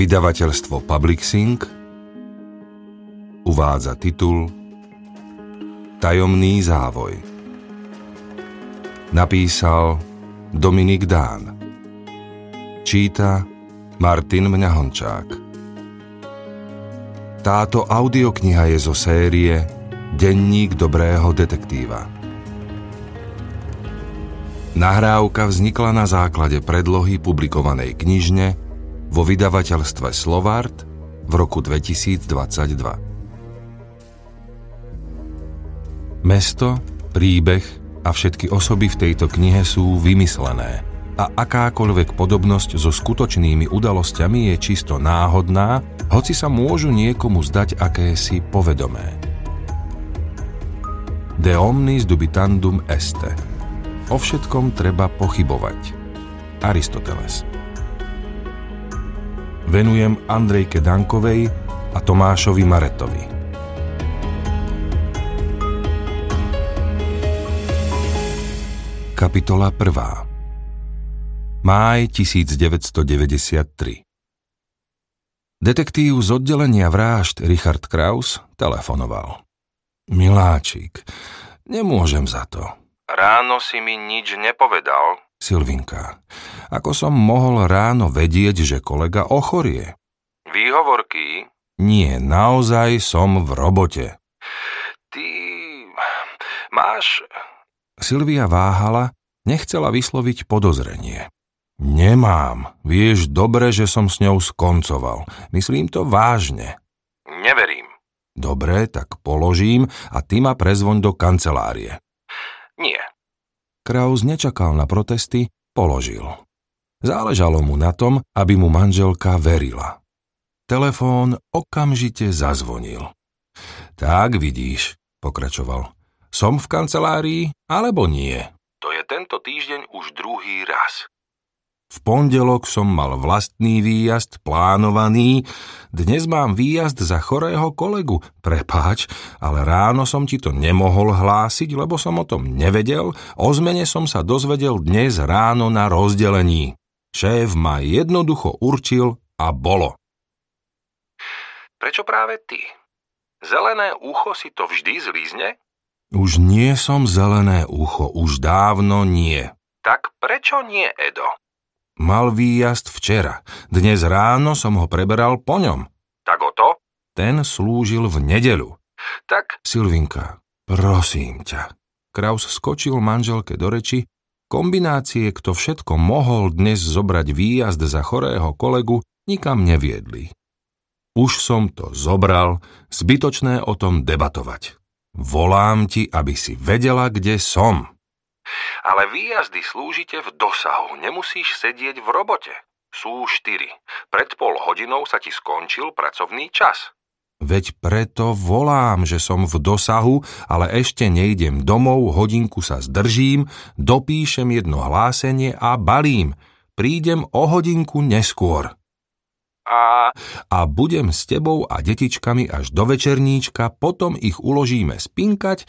Vydavateľstvo Publixing uvádza titul Tajomný závoj. Napísal Dominik Dán. Číta Martin Mňahončák. Táto audiokniha je zo série Denník dobrého detektíva. Nahrávka vznikla na základe predlohy publikovanej knižne vo vydavateľstve Slovart v roku 2022. Mesto, príbeh a všetky osoby v tejto knihe sú vymyslené a akákoľvek podobnosť so skutočnými udalosťami je čisto náhodná, hoci sa môžu niekomu zdať akési povedomé. De omnis dubitandum este. O všetkom treba pochybovať. Aristoteles venujem Andrejke Dankovej a Tomášovi Maretovi. Kapitola 1. Máj 1993 Detektív z oddelenia vražd Richard Kraus telefonoval. Miláčik, nemôžem za to. Ráno si mi nič nepovedal, Silvinka, ako som mohol ráno vedieť, že kolega ochorie? Výhovorky? Nie, naozaj som v robote. Ty... máš... Silvia váhala, nechcela vysloviť podozrenie. Nemám. Vieš dobre, že som s ňou skoncoval. Myslím to vážne. Neverím. Dobre, tak položím a ty ma prezvoň do kancelárie. Nie. Kraus nečakal na protesty, položil. Záležalo mu na tom, aby mu manželka verila. Telefón okamžite zazvonil. Tak vidíš, pokračoval. Som v kancelárii alebo nie? To je tento týždeň už druhý raz. V pondelok som mal vlastný výjazd, plánovaný. Dnes mám výjazd za chorého kolegu. Prepáč, ale ráno som ti to nemohol hlásiť, lebo som o tom nevedel. O zmene som sa dozvedel dnes ráno na rozdelení. Šéf ma jednoducho určil a bolo. Prečo práve ty? Zelené ucho si to vždy zlízne? Už nie som zelené ucho, už dávno nie. Tak prečo nie, Edo? Mal výjazd včera. Dnes ráno som ho preberal po ňom. Tak o to? Ten slúžil v nedeľu. Tak... Silvinka, prosím ťa. Kraus skočil manželke do reči. Kombinácie, kto všetko mohol dnes zobrať výjazd za chorého kolegu, nikam neviedli. Už som to zobral, zbytočné o tom debatovať. Volám ti, aby si vedela, kde som. Ale výjazdy slúžite v dosahu, nemusíš sedieť v robote. Sú štyri. Pred pol hodinou sa ti skončil pracovný čas. Veď preto volám, že som v dosahu, ale ešte nejdem domov, hodinku sa zdržím, dopíšem jedno hlásenie a balím. Prídem o hodinku neskôr. A... A budem s tebou a detičkami až do večerníčka, potom ich uložíme spinkať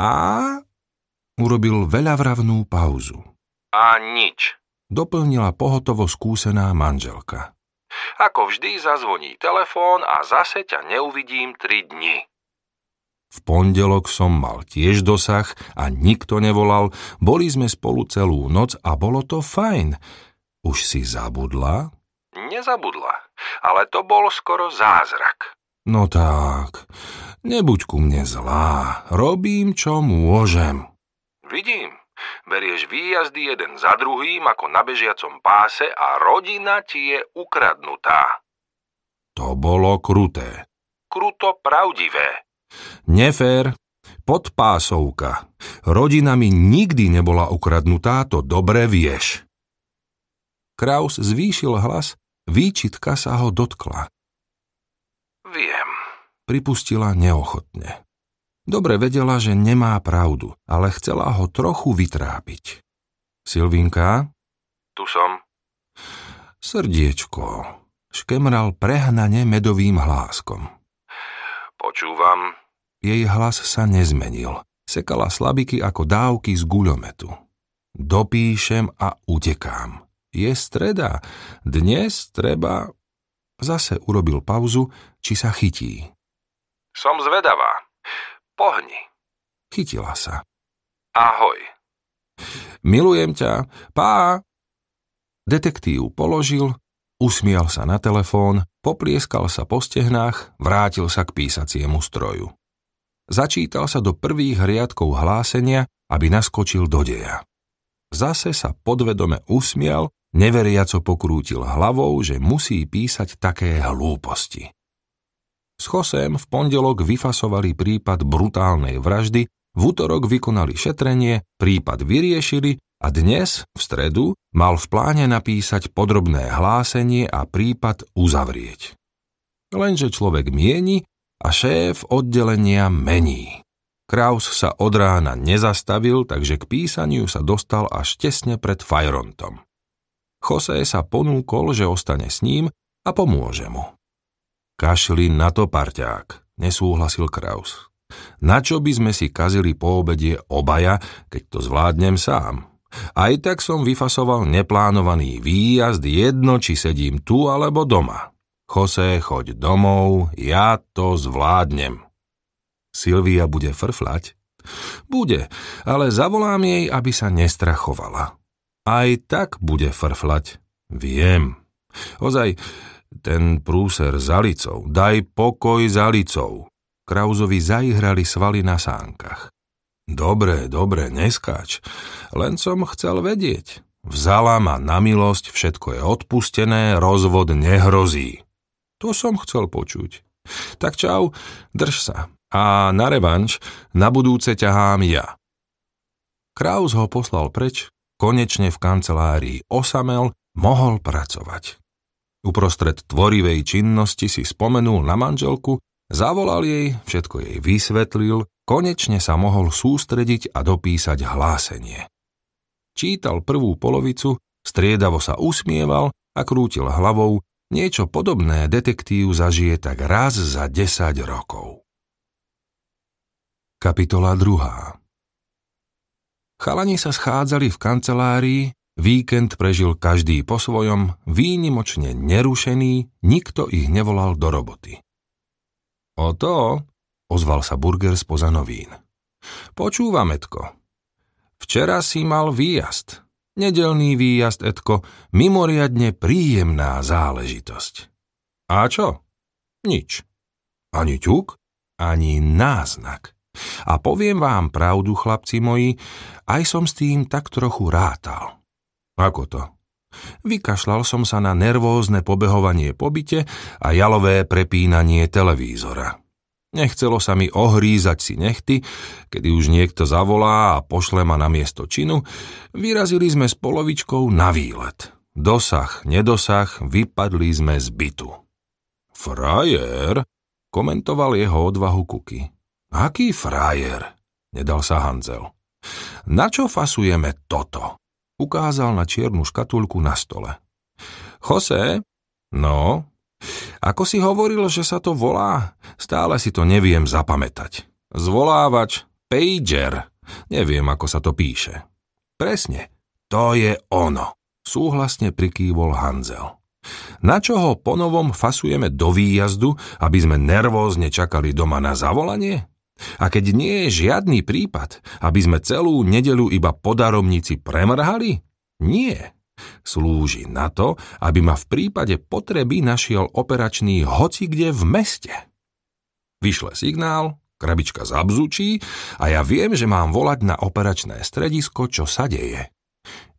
a Urobil veľavravnú pauzu. A nič. Doplnila pohotovo skúsená manželka. Ako vždy zazvoní telefón a zase ťa neuvidím tri dni. V pondelok som mal tiež dosah a nikto nevolal, boli sme spolu celú noc a bolo to fajn. Už si zabudla? Nezabudla, ale to bol skoro zázrak. No tak, nebuď ku mne zlá, robím, čo môžem. Vidím. Berieš výjazdy jeden za druhým ako na bežiacom páse a rodina ti je ukradnutá. To bolo kruté. Kruto pravdivé. Nefér. Podpásovka. Rodina mi nikdy nebola ukradnutá, to dobre vieš. Kraus zvýšil hlas, výčitka sa ho dotkla. Viem. Pripustila neochotne. Dobre vedela, že nemá pravdu, ale chcela ho trochu vytrápiť. Silvinka? Tu som. Srdiečko. Škemral prehnane medovým hláskom. Počúvam. Jej hlas sa nezmenil. Sekala slabiky ako dávky z guľometu. Dopíšem a utekám. Je streda. Dnes treba... Zase urobil pauzu, či sa chytí. Som zvedavá. Pohni. Chytila sa. Ahoj. Milujem ťa. Pá. Detektív položil, usmial sa na telefón, poplieskal sa po stehnách, vrátil sa k písaciemu stroju. Začítal sa do prvých riadkov hlásenia, aby naskočil do deja. Zase sa podvedome usmial, neveriaco pokrútil hlavou, že musí písať také hlúposti. S Chosem v pondelok vyfasovali prípad brutálnej vraždy, v útorok vykonali šetrenie, prípad vyriešili a dnes, v stredu, mal v pláne napísať podrobné hlásenie a prípad uzavrieť. Lenže človek mieni a šéf oddelenia mení. Kraus sa od rána nezastavil, takže k písaniu sa dostal až tesne pred Fajrontom. José sa ponúkol, že ostane s ním a pomôže mu. Kašli na to, parťák, nesúhlasil Kraus. Na čo by sme si kazili po obede obaja, keď to zvládnem sám? Aj tak som vyfasoval neplánovaný výjazd jedno, či sedím tu alebo doma. Jose, choď domov, ja to zvládnem. Silvia bude frflať? Bude, ale zavolám jej, aby sa nestrachovala. Aj tak bude frflať. Viem. Ozaj, ten prúser za licou, daj pokoj za licou. Krauzovi zaihrali svaly na sánkach. Dobre, dobre, neskáč. Len som chcel vedieť. Vzala ma na milosť, všetko je odpustené, rozvod nehrozí. To som chcel počuť. Tak čau, drž sa a na revanš na budúce ťahám ja. Kraus ho poslal preč, konečne v kancelárii osamel, mohol pracovať. Uprostred tvorivej činnosti si spomenul na manželku, zavolal jej, všetko jej vysvetlil, konečne sa mohol sústrediť a dopísať hlásenie. Čítal prvú polovicu, striedavo sa usmieval a krútil hlavou, niečo podobné detektív zažije tak raz za 10 rokov. Kapitola 2. Chalani sa schádzali v kancelárii, víkend prežil každý po svojom, výnimočne nerušený, nikto ich nevolal do roboty. O to, ozval sa Burger spoza novín. Počúvam, Etko. Včera si mal výjazd. Nedelný výjazd, Etko, mimoriadne príjemná záležitosť. A čo? Nič. Ani ťuk, ani náznak. A poviem vám pravdu, chlapci moji, aj som s tým tak trochu rátal. Ako to? Vykašľal som sa na nervózne pobehovanie po byte a jalové prepínanie televízora. Nechcelo sa mi ohrízať si nechty, kedy už niekto zavolá a pošle ma na miesto činu, vyrazili sme s polovičkou na výlet. Dosah, nedosah, vypadli sme z bytu. Frajer, komentoval jeho odvahu Kuky. Aký frajer? Nedal sa Hanzel. Na čo fasujeme toto? Ukázal na čiernu škatulku na stole. Jose? No? Ako si hovoril, že sa to volá? Stále si to neviem zapamätať. Zvolávač, pager. Neviem, ako sa to píše. Presne, to je ono. Súhlasne prikývol Hanzel. Na čo ho ponovom fasujeme do výjazdu, aby sme nervózne čakali doma na zavolanie? A keď nie je žiadny prípad, aby sme celú nedelu iba po daromnici premrhali? Nie. Slúži na to, aby ma v prípade potreby našiel operačný hoci kde v meste. Vyšle signál, krabička zabzučí a ja viem, že mám volať na operačné stredisko, čo sa deje.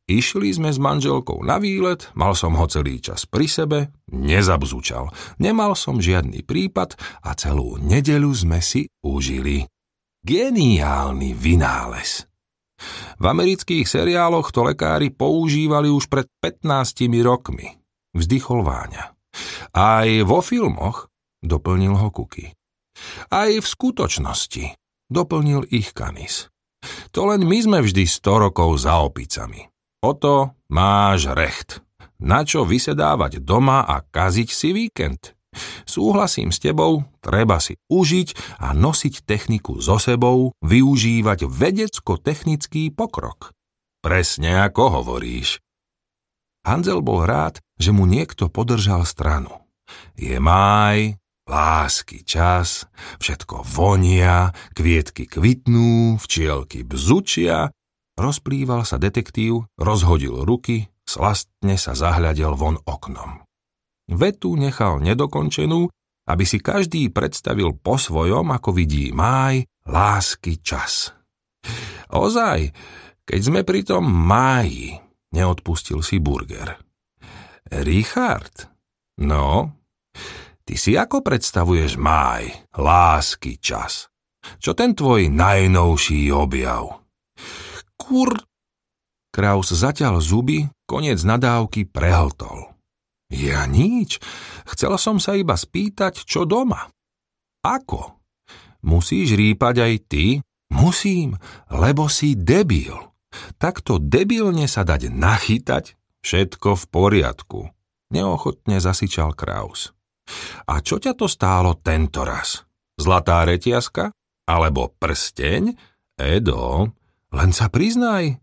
Išli sme s manželkou na výlet, mal som ho celý čas pri sebe, nezabzučal. Nemal som žiadny prípad a celú nedeľu sme si užili. Geniálny vynález. V amerických seriáloch to lekári používali už pred 15 rokmi. Vzdychol Váňa. Aj vo filmoch, doplnil ho Kuky. Aj v skutočnosti, doplnil ich Kanis. To len my sme vždy 100 rokov za opicami. O to máš recht. Na čo vysedávať doma a kaziť si víkend? Súhlasím s tebou, treba si užiť a nosiť techniku so sebou, využívať vedecko-technický pokrok. Presne ako hovoríš. Hanzel bol rád, že mu niekto podržal stranu. Je máj, lásky čas, všetko vonia, kvietky kvitnú, včielky bzučia. Rozplýval sa detektív, rozhodil ruky, slastne sa zahľadel von oknom. Vetu nechal nedokončenú, aby si každý predstavil po svojom, ako vidí máj, lásky čas. Ozaj, keď sme pri tom máji, neodpustil si burger. Richard, no, ty si ako predstavuješ máj, lásky čas? Čo ten tvoj najnovší objav? Kur... Kraus zaťal zuby, koniec nadávky prehltol. Ja nič, chcel som sa iba spýtať, čo doma. Ako? Musíš rýpať aj ty? Musím, lebo si debil. Takto debilne sa dať nachytať? Všetko v poriadku. Neochotne zasičal Kraus. A čo ťa to stálo tento raz? Zlatá retiaska? Alebo prsteň? Edo, len sa priznaj.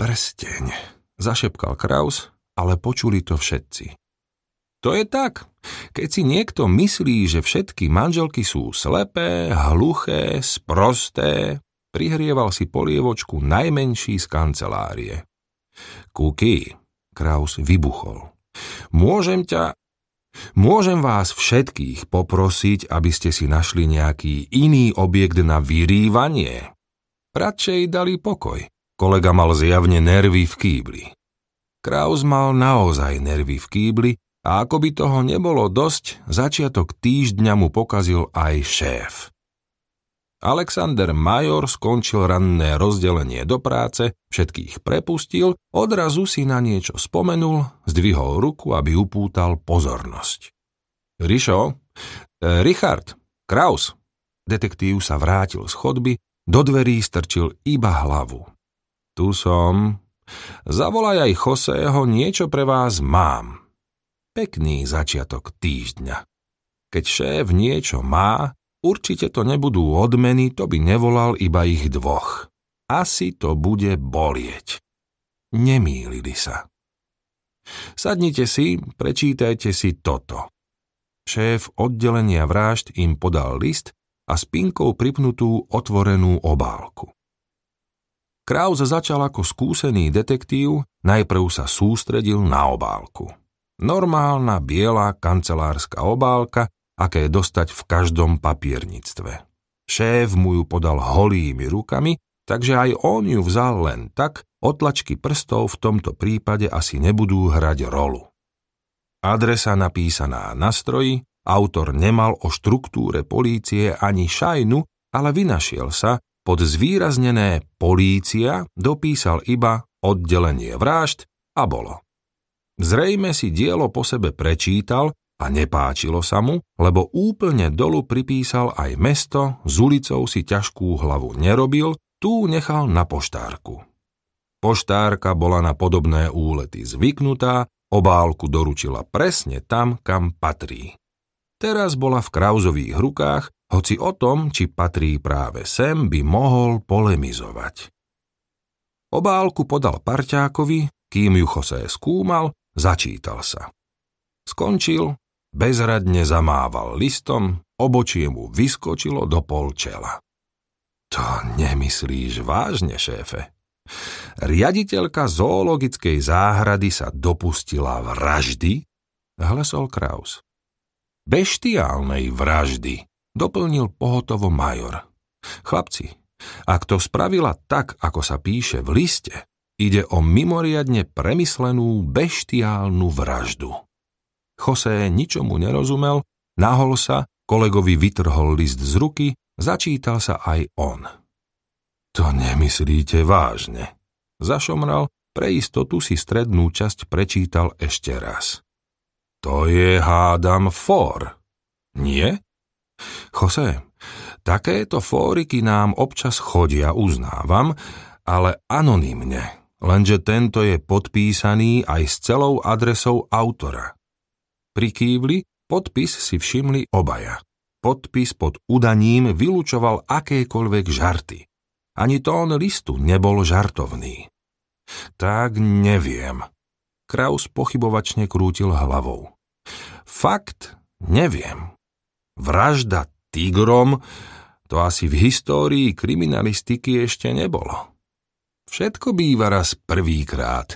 Prsteň, zašepkal Kraus ale počuli to všetci. To je tak. Keď si niekto myslí, že všetky manželky sú slepé, hluché, sprosté, prihrieval si polievočku najmenší z kancelárie. Kuky, Kraus vybuchol. Môžem ťa... Môžem vás všetkých poprosiť, aby ste si našli nejaký iný objekt na vyrývanie? Radšej dali pokoj. Kolega mal zjavne nervy v kýbli. Kraus mal naozaj nervy v kýbli a ako by toho nebolo dosť, začiatok týždňa mu pokazil aj šéf. Alexander Major skončil ranné rozdelenie do práce, všetkých prepustil, odrazu si na niečo spomenul, zdvihol ruku, aby upútal pozornosť. Rišo? E, Richard? Kraus? Detektív sa vrátil z chodby, do dverí strčil iba hlavu. Tu som, Zavolaj aj Joseho, niečo pre vás mám. Pekný začiatok týždňa. Keď šéf niečo má, určite to nebudú odmeny, to by nevolal iba ich dvoch. Asi to bude bolieť. Nemýlili sa. Sadnite si, prečítajte si toto. Šéf oddelenia vražd im podal list a spinkou pripnutú otvorenú obálku. Kraus začal ako skúsený detektív, najprv sa sústredil na obálku. Normálna biela kancelárska obálka, aké dostať v každom papiernictve. Šéf mu ju podal holými rukami, takže aj on ju vzal len tak, otlačky prstov v tomto prípade asi nebudú hrať rolu. Adresa napísaná na stroji, autor nemal o štruktúre polície ani šajnu, ale vynašiel sa, pod zvýraznené polícia dopísal iba oddelenie vražd a bolo. Zrejme si dielo po sebe prečítal a nepáčilo sa mu, lebo úplne dolu pripísal aj mesto, s ulicou si ťažkú hlavu nerobil, tú nechal na poštárku. Poštárka bola na podobné úlety zvyknutá, obálku doručila presne tam, kam patrí. Teraz bola v Krauzových rukách hoci o tom, či patrí práve sem, by mohol polemizovať. Obálku podal parťákovi, kým ju José skúmal, začítal sa. Skončil, bezradne zamával listom, obočie mu vyskočilo do pol čela. To nemyslíš vážne, šéfe? Riaditeľka zoologickej záhrady sa dopustila vraždy? Hlesol Kraus. Beštiálnej vraždy, doplnil pohotovo major. Chlapci, ak to spravila tak, ako sa píše v liste, ide o mimoriadne premyslenú beštiálnu vraždu. José ničomu nerozumel, nahol sa, kolegovi vytrhol list z ruky, začítal sa aj on. To nemyslíte vážne. Zašomral, pre istotu si strednú časť prečítal ešte raz. To je, hádam, for. Nie? Jose, takéto fóriky nám občas chodia, uznávam, ale anonymne, lenže tento je podpísaný aj s celou adresou autora. Pri kývli podpis si všimli obaja. Podpis pod udaním vylúčoval akékoľvek žarty. Ani tón listu nebol žartovný. Tak neviem. Kraus pochybovačne krútil hlavou. Fakt neviem. Vražda tigrom to asi v histórii kriminalistiky ešte nebolo. Všetko býva raz prvýkrát,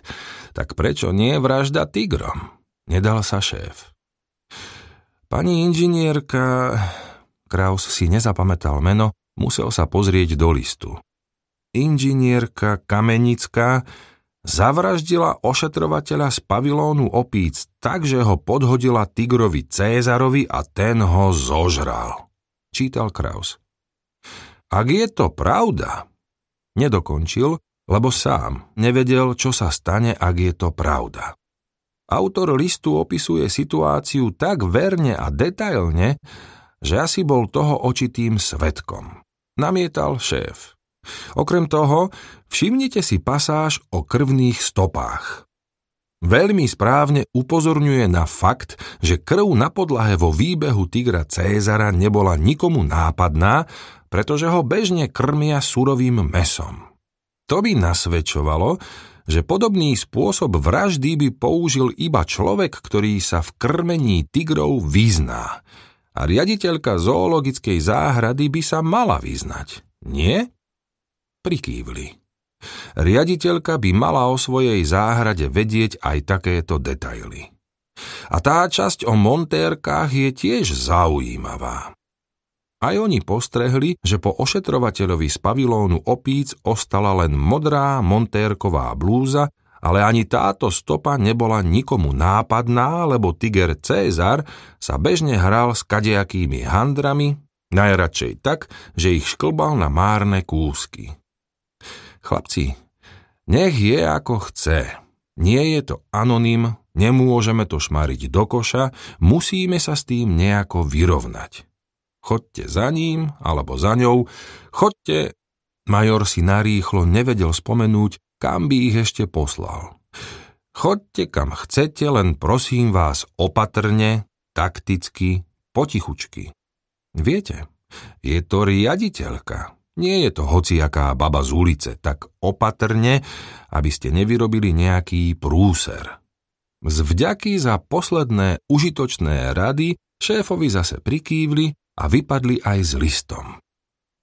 tak prečo nie vražda tigrom? Nedal sa šéf. Pani inžinierka, Kraus si nezapamätal meno, musel sa pozrieť do listu. Inžinierka Kamenická zavraždila ošetrovateľa z pavilónu opíc tak, že ho podhodila tigrovi Cézarovi a ten ho zožral. Čítal Kraus. Ak je to pravda, nedokončil, lebo sám nevedel, čo sa stane, ak je to pravda. Autor listu opisuje situáciu tak verne a detailne, že asi bol toho očitým svetkom. Namietal šéf. Okrem toho, všimnite si pasáž o krvných stopách. Veľmi správne upozorňuje na fakt, že krv na podlahe vo výbehu tigra Cézara nebola nikomu nápadná, pretože ho bežne krmia surovým mesom. To by nasvedčovalo, že podobný spôsob vraždy by použil iba človek, ktorý sa v krmení tigrov vyzná. A riaditeľka zoologickej záhrady by sa mala vyznať. Nie? Prikývli. Riaditeľka by mala o svojej záhrade vedieť aj takéto detaily. A tá časť o montérkach je tiež zaujímavá. Aj oni postrehli, že po ošetrovateľovi z pavilónu opíc ostala len modrá montérková blúza, ale ani táto stopa nebola nikomu nápadná, lebo tiger Cézar sa bežne hral s kadejakými handrami, najradšej tak, že ich šklbal na márne kúsky. Chlapci, nech je ako chce. Nie je to anonym, nemôžeme to šmariť do koša, musíme sa s tým nejako vyrovnať. Chodte za ním alebo za ňou, chodte... Major si narýchlo nevedel spomenúť, kam by ich ešte poslal. Chodte kam chcete, len prosím vás opatrne, takticky, potichučky. Viete, je to riaditeľka. Nie je to hociaká baba z ulice, tak opatrne, aby ste nevyrobili nejaký prúser. Z vďaky za posledné užitočné rady šéfovi zase prikývli a vypadli aj s listom.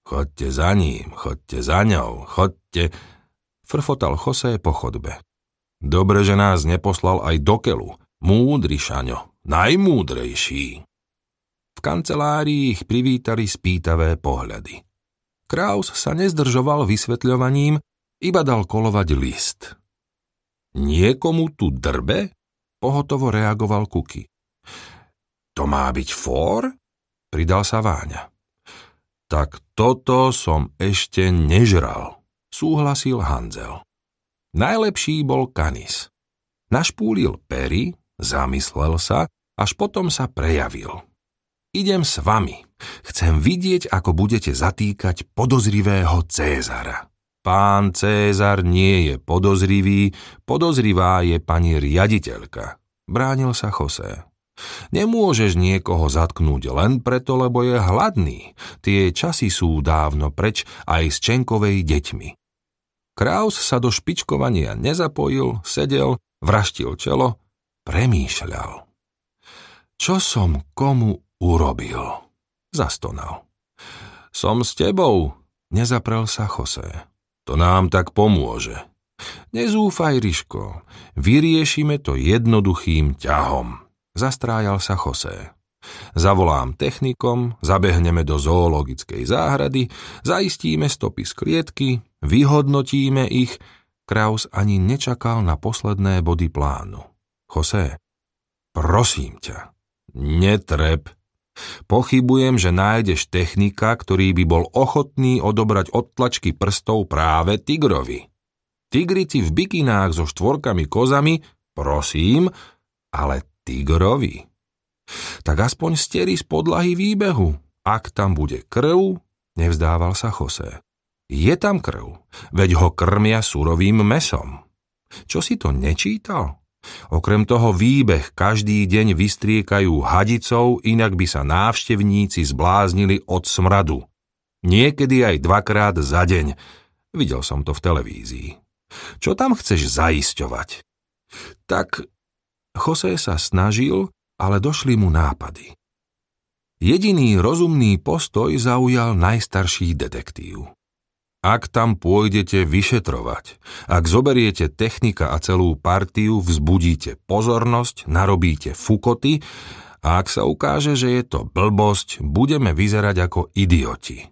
Chodte za ním, chodte za ňou, chodte, frfotal José po chodbe. Dobre, že nás neposlal aj do kelu. Múdry Šaňo, najmúdrejší. V kancelárii ich privítali spýtavé pohľady. Kraus sa nezdržoval vysvetľovaním, iba dal kolovať list. Niekomu tu drbe? Pohotovo reagoval Kuky. To má byť fór? Pridal sa Váňa. Tak toto som ešte nežral, súhlasil Hanzel. Najlepší bol Kanis. Našpúlil pery, zamyslel sa, až potom sa prejavil. Idem s vami. Chcem vidieť, ako budete zatýkať podozrivého Cézara. Pán Cézar nie je podozrivý, podozrivá je pani riaditeľka. Bránil sa José. Nemôžeš niekoho zatknúť len preto, lebo je hladný. Tie časy sú dávno preč aj s Čenkovej deťmi. Kraus sa do špičkovania nezapojil, sedel, vraštil čelo, premýšľal. Čo som komu urobil? Zastonal. Som s tebou, nezaprel sa Jose. To nám tak pomôže. Nezúfaj, Ryško, vyriešime to jednoduchým ťahom. Zastrájal sa José. Zavolám technikom, zabehneme do zoologickej záhrady, zaistíme stopy z klietky, vyhodnotíme ich. Kraus ani nečakal na posledné body plánu. José, prosím ťa, netreb. Pochybujem, že nájdeš technika, ktorý by bol ochotný odobrať odtlačky prstov práve tigrovi. Tigrici v bikinách so štvorkami kozami, prosím, ale tigrovi. Tak aspoň steri z podlahy výbehu. Ak tam bude krv, nevzdával sa Jose. Je tam krv, veď ho krmia surovým mesom. Čo si to nečítal? Okrem toho výbeh každý deň vystriekajú hadicou, inak by sa návštevníci zbláznili od smradu. Niekedy aj dvakrát za deň. Videl som to v televízii. Čo tam chceš zaisťovať? Tak Jose sa snažil, ale došli mu nápady. Jediný rozumný postoj zaujal najstarší detektív. Ak tam pôjdete vyšetrovať, ak zoberiete technika a celú partiu, vzbudíte pozornosť, narobíte fukoty a ak sa ukáže, že je to blbosť, budeme vyzerať ako idioti.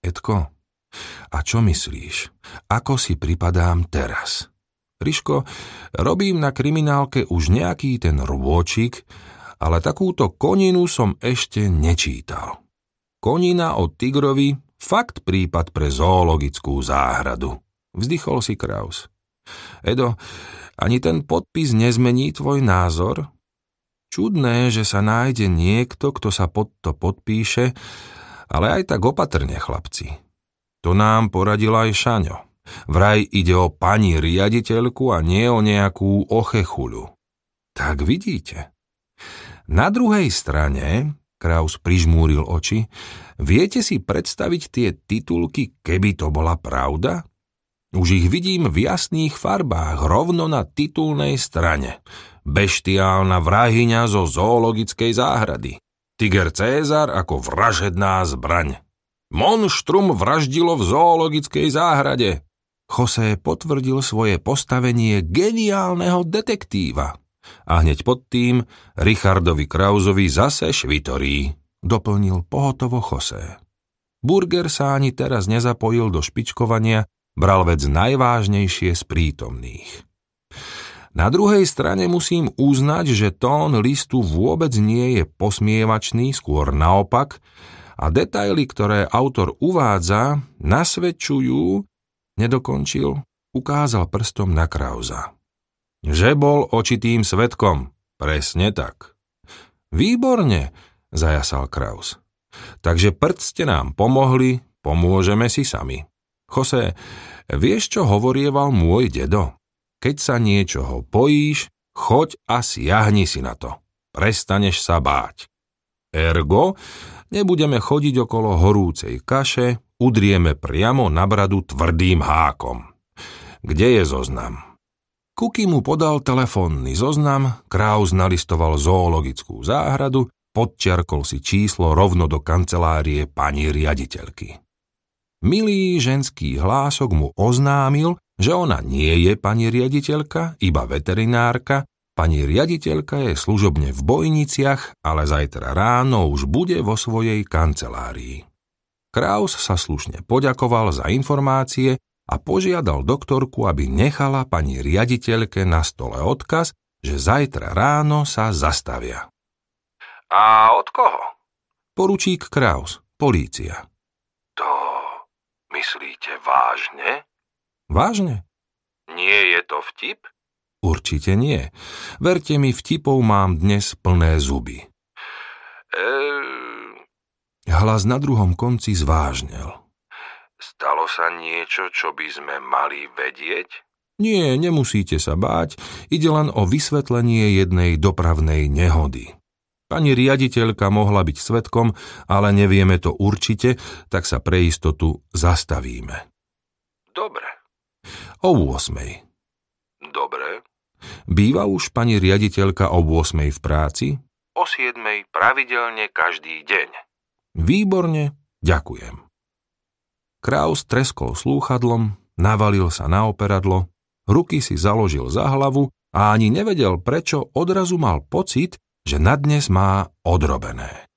Edko, a čo myslíš? Ako si pripadám teraz? Riško, robím na kriminálke už nejaký ten rôčik, ale takúto koninu som ešte nečítal. Konina od tigrovi, fakt prípad pre zoologickú záhradu. Vzdychol si Kraus. Edo, ani ten podpis nezmení tvoj názor? Čudné, že sa nájde niekto, kto sa pod to podpíše, ale aj tak opatrne, chlapci. To nám poradil aj Šaňo. Vraj ide o pani riaditeľku a nie o nejakú ochechuľu. Tak vidíte. Na druhej strane, Kraus prižmúril oči, viete si predstaviť tie titulky, keby to bola pravda? Už ich vidím v jasných farbách, rovno na titulnej strane. Beštiálna vrahyňa zo zoologickej záhrady. Tiger Cézar ako vražedná zbraň. Monštrum vraždilo v zoologickej záhrade. José potvrdil svoje postavenie geniálneho detektíva. A hneď pod tým Richardovi Krauzovi zase švitorí, doplnil pohotovo José. Burger sa ani teraz nezapojil do špičkovania, bral vec najvážnejšie z prítomných. Na druhej strane musím uznať, že tón listu vôbec nie je posmievačný, skôr naopak, a detaily, ktoré autor uvádza, nasvedčujú, nedokončil, ukázal prstom na Krauza. Že bol očitým svetkom. Presne tak. Výborne, zajasal Kraus. Takže prd ste nám pomohli, pomôžeme si sami. Jose, vieš, čo hovorieval môj dedo? Keď sa niečoho bojíš, choď a siahni si na to. Prestaneš sa báť. Ergo, nebudeme chodiť okolo horúcej kaše, udrieme priamo na bradu tvrdým hákom. Kde je zoznam? Kuky mu podal telefónny zoznam, Kraus nalistoval zoologickú záhradu, podčiarkol si číslo rovno do kancelárie pani riaditeľky. Milý ženský hlások mu oznámil, že ona nie je pani riaditeľka, iba veterinárka Pani riaditeľka je služobne v Bojniciach, ale zajtra ráno už bude vo svojej kancelárii. Kraus sa slušne poďakoval za informácie a požiadal doktorku, aby nechala pani riaditeľke na stole odkaz, že zajtra ráno sa zastavia. A od koho? Poručík Kraus, polícia. To myslíte vážne? Vážne? Nie je to vtip? Určite nie. Verte mi, vtipov mám dnes plné zuby. Ehm... Hlas na druhom konci zvážnel. Stalo sa niečo, čo by sme mali vedieť? Nie, nemusíte sa báť, ide len o vysvetlenie jednej dopravnej nehody. Pani riaditeľka mohla byť svetkom, ale nevieme to určite, tak sa pre istotu zastavíme. Dobre. O 8. Dobre. Býva už pani riaditeľka o 8 v práci? O 7 pravidelne každý deň. Výborne, ďakujem. Kraus treskol slúchadlom, navalil sa na operadlo, ruky si založil za hlavu a ani nevedel, prečo odrazu mal pocit, že na dnes má odrobené.